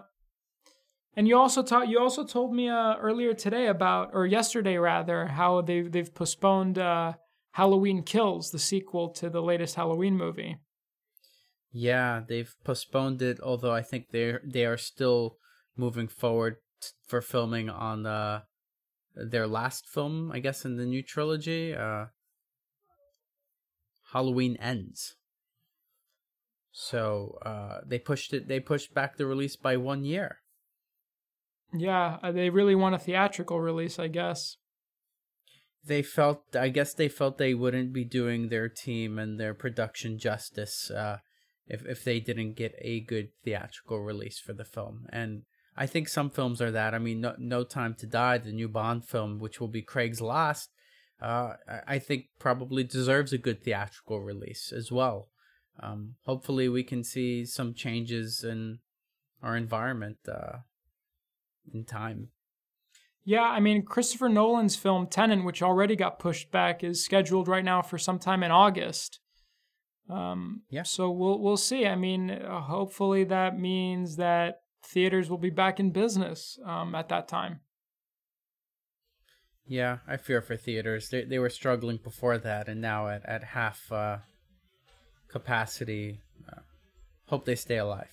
And you also taught you also told me uh, earlier today about or yesterday rather how they they've postponed uh, Halloween Kills, the sequel to the latest Halloween movie. Yeah, they've postponed it, although I think they they are still moving forward for filming on uh, their last film, I guess, in the new trilogy. Uh, Halloween ends. So uh, they pushed it. They pushed back the release by one year. Yeah, uh, they really want a theatrical release, I guess. They felt, I guess, they felt they wouldn't be doing their team and their production justice uh, if if they didn't get a good theatrical release for the film. And I think some films are that. I mean, No, no Time to Die, the new Bond film, which will be Craig's last, uh, I think probably deserves a good theatrical release as well. Um, hopefully, we can see some changes in our environment uh, in time. Yeah, I mean, Christopher Nolan's film Tenet, which already got pushed back, is scheduled right now for sometime in August. Um, yeah. So we'll we'll see. I mean, uh, hopefully that means that theaters will be back in business um, at that time. Yeah, I fear for theaters. They they were struggling before that, and now at at half uh, capacity. Uh, hope they stay alive.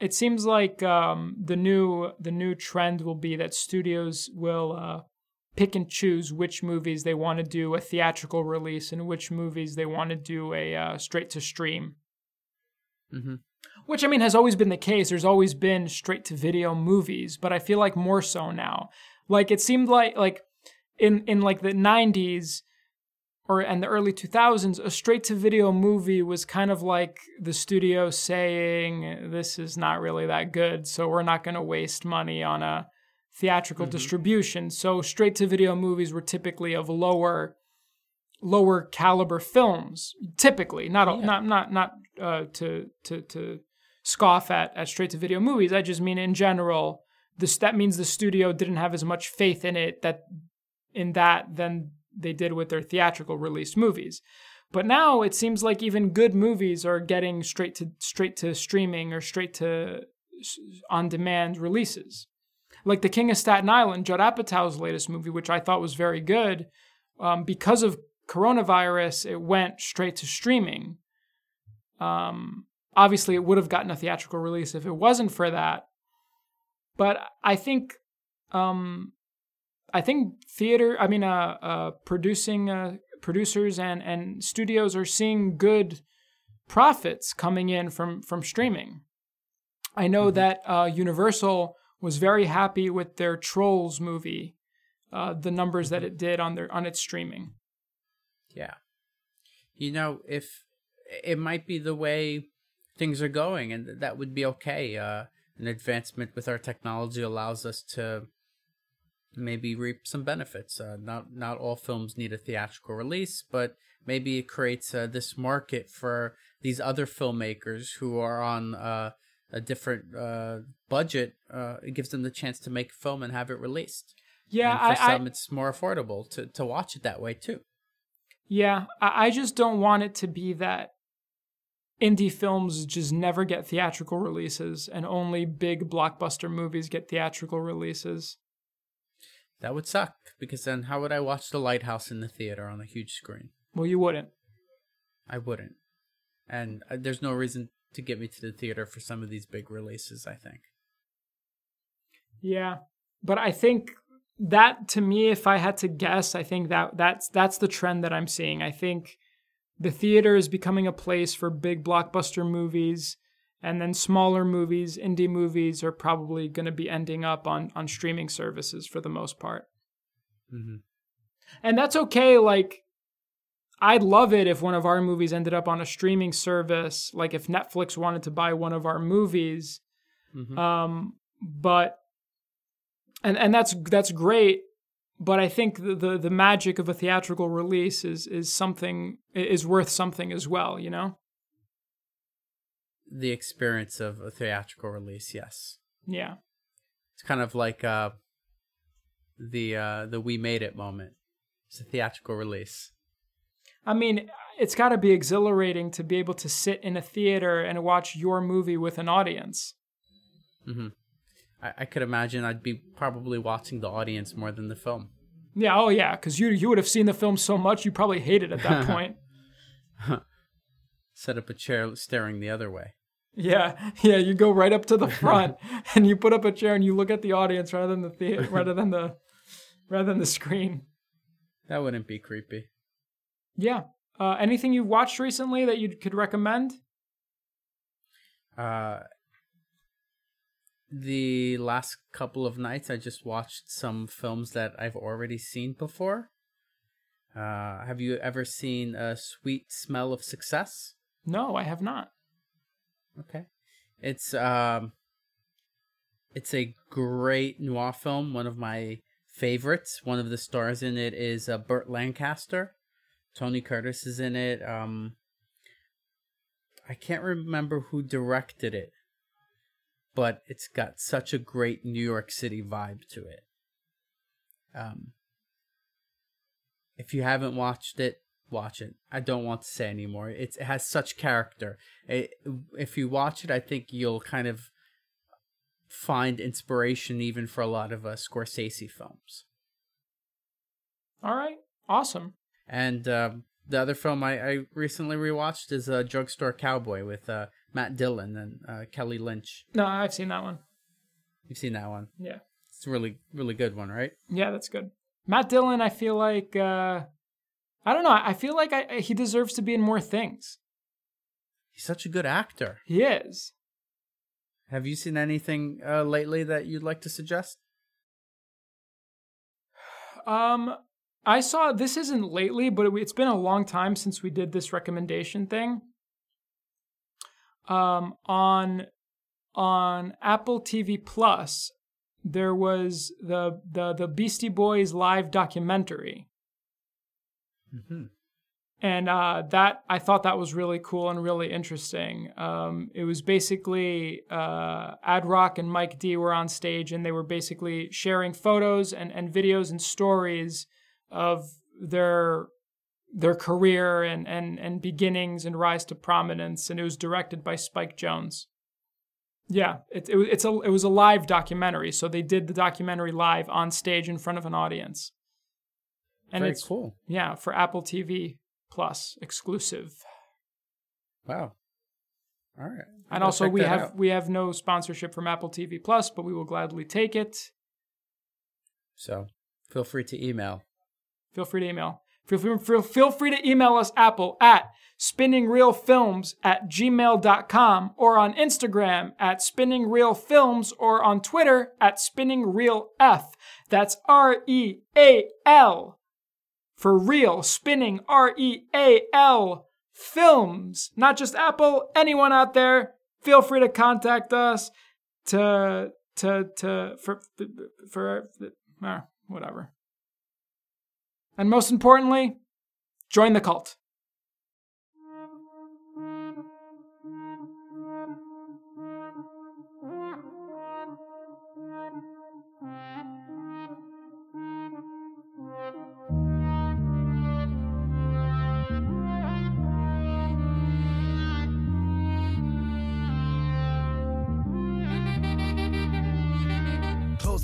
It seems like um, the new the new trend will be that studios will uh, pick and choose which movies they want to do a theatrical release and which movies they want to do a uh, straight to stream. Mm-hmm. Which I mean has always been the case. There's always been straight to video movies, but I feel like more so now. Like it seemed like like in in like the 90s or and the early 2000s a straight to video movie was kind of like the studio saying this is not really that good so we're not going to waste money on a theatrical mm-hmm. distribution so straight to video movies were typically of lower lower caliber films typically not yeah. not not not uh, to to to scoff at at straight to video movies i just mean in general this that means the studio didn't have as much faith in it that in that than they did with their theatrical released movies. But now it seems like even good movies are getting straight to straight to streaming or straight to on demand releases. Like The King of Staten Island, Judd Apatow's latest movie, which I thought was very good, um, because of coronavirus, it went straight to streaming. Um, obviously, it would have gotten a theatrical release if it wasn't for that. But I think um, I think theater, I mean, uh, uh, producing uh, producers and and studios are seeing good profits coming in from from streaming. I know mm-hmm. that uh, Universal was very happy with their Trolls movie, uh, the numbers that mm-hmm. it did on their on its streaming. Yeah, you know, if it might be the way things are going, and that would be okay. Uh, an advancement with our technology allows us to maybe reap some benefits. Uh, not not all films need a theatrical release, but maybe it creates uh, this market for these other filmmakers who are on uh, a different uh, budget. Uh, it gives them the chance to make a film and have it released. Yeah, and for I, some, I, it's more affordable to to watch it that way too. Yeah, I, I just don't want it to be that indie films just never get theatrical releases and only big blockbuster movies get theatrical releases. That would suck because then how would I watch The Lighthouse in the theater on a huge screen? Well, you wouldn't. I wouldn't. And uh, there's no reason to get me to the theater for some of these big releases, I think. Yeah. But I think that to me if I had to guess, I think that that's that's the trend that I'm seeing. I think the theater is becoming a place for big blockbuster movies and then smaller movies, indie movies, are probably going to be ending up on on streaming services for the most part. Mm-hmm. And that's okay. Like, I'd love it if one of our movies ended up on a streaming service. Like, if Netflix wanted to buy one of our movies, mm-hmm. um, but and and that's that's great. But I think the, the the magic of a theatrical release is is something is worth something as well. You know the experience of a theatrical release. Yes. Yeah. It's kind of like uh, the uh, the we made it moment. It's a theatrical release. I mean, it's got to be exhilarating to be able to sit in a theater and watch your movie with an audience. Mm-hmm. I, I could imagine I'd be probably watching the audience more than the film. Yeah. Oh, yeah. Because you you would have seen the film so much you probably hate it at that point. Set up a chair staring the other way. Yeah, yeah. You go right up to the front and you put up a chair and you look at the audience rather than the theater, rather than the rather than the screen. That wouldn't be creepy. Yeah. Uh, anything you've watched recently that you could recommend? Uh, the last couple of nights, I just watched some films that I've already seen before. Uh, have you ever seen a Sweet Smell of Success? No, I have not. Okay, it's um, it's a great noir film. One of my favorites. One of the stars in it is uh, Burt Lancaster. Tony Curtis is in it. Um, I can't remember who directed it, but it's got such a great New York City vibe to it. Um, if you haven't watched it, watch it. I don't want to say anymore. It's, it has such character. It, if you watch it, I think you'll kind of find inspiration even for a lot of uh, Scorsese films. All right, awesome. And um, the other film I, I recently rewatched is uh, Drugstore Cowboy with uh, Matt Dillon and uh, Kelly Lynch. No, I've seen that one. You've seen that one? Yeah. It's a really, really good one, right? Yeah, that's good. Matt Dillon, I feel like uh, I don't know. I feel like I, he deserves to be in more things. He's such a good actor. He is. Have you seen anything uh, lately that you'd like to suggest? Um, I saw this isn't lately, but it, it's been a long time since we did this recommendation thing. Um, on on Apple TV Plus, there was the the the Beastie Boys live documentary. Mm-hmm. And uh, that I thought that was really cool and really interesting. Um, it was basically uh, Ad Rock and Mike D were on stage, and they were basically sharing photos and, and videos and stories of their their career and, and, and beginnings and rise to prominence. And it was directed by Spike Jonze. Yeah, it, it, it's a, it was a live documentary. So they did the documentary live on stage in front of an audience. And Very it's cool. yeah, for Apple TV Plus exclusive. Wow. All right. And I'll also we have out. we have no sponsorship from Apple TV Plus, but we will gladly take it. So feel free to email. Feel free to email. Feel free, feel, free to email us Apple at spinningrealfilms at gmail.com or on Instagram at spinningrealfilms or on Twitter at spinningrealf. That's R E A L for real, spinning R E A L films. Not just Apple, anyone out there, feel free to contact us to to to for for, for whatever. And most importantly, join the cult.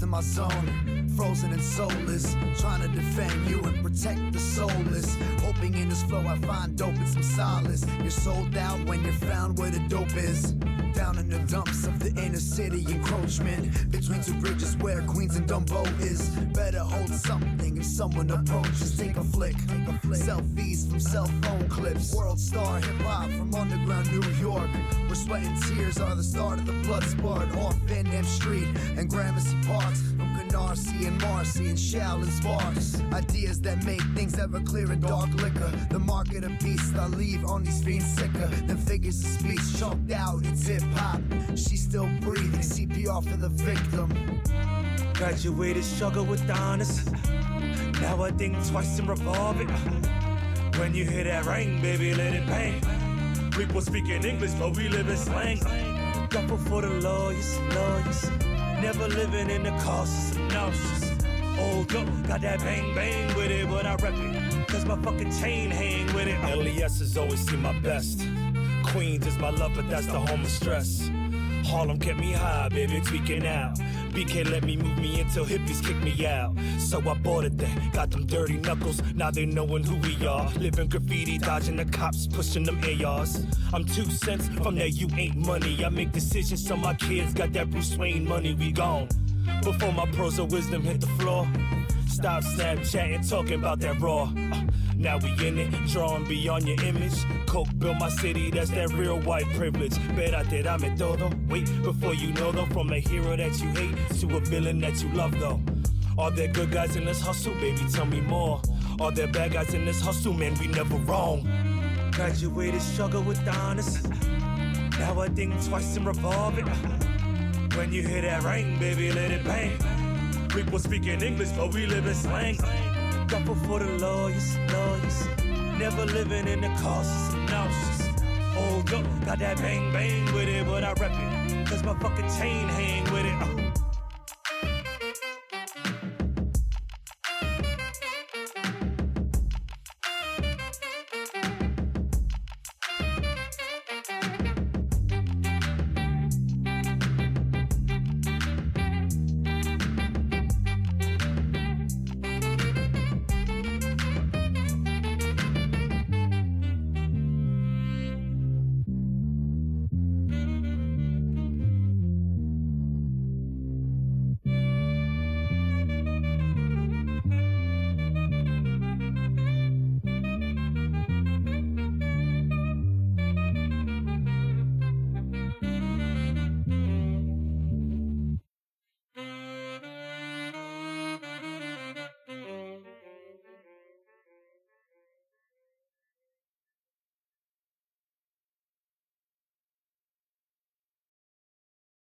My zone, frozen and soulless. Trying to defend you and protect the soulless. Hoping in this flow I find dope and some solace. You're sold out when you're found where the dope is. Down in the dumps of the inner city encroachment. Between two bridges where Queens and Dumbo is. Better hold something if someone approaches. Take a flick. Selfies from cell phone clips. World star hip hop from underground New York. Where sweat and tears are the start of the blood sport. Off Van Dam Street and Gramercy Parks. Canarsie and Marcy and Shaolin Sparks. Ideas that make things ever clear in dark liquor. The market of beasts I leave on these fiends sicker than figures of speech chalked out. It's hip hop. She's still breathing. CPR for the victim. Graduated struggle with the honors. Now I think twice and revolve it. When you hear that ring, baby, let it bang. People speaking English, but we live in slang. Duffel for the lawyers, lawyers. Never living in the causes of nauseous. Old up, got that bang bang with it, but I rep it. Cause my fucking chain hang with it. LES has always seen my best. Queens is my love, but that's the home of stress. Harlem kept me high, baby, tweaking out. BK let me move me until hippies kick me out. So I bought it then. Got them dirty knuckles, now they knowin' who we are. Living graffiti, dodging the cops, pushing them ARs. I'm two cents from that you ain't money. I make decisions so my kids got that Bruce Wayne money, we gone. Before my pros of wisdom hit the floor. Stop Snapchatting, talking about that raw. Uh, now we in it, drawing beyond your image. Coke built my city, that's that real white privilege. Bet I did, I'm a todo. Wait, before you know though, from a hero that you hate to a villain that you love though. Are there good guys in this hustle, baby? Tell me more. Are there bad guys in this hustle, man? We never wrong. Graduated struggle with honors. Now I think twice and revolve it. When you hear that ring, baby, let it bang. People speaking English, but we live in slang. Duffel for the lawyers, lawyers. Never living in the cautious and nauseous. Hold up, got that bang bang with it, but I rep it. Cause my fucking chain hang with it. Uh.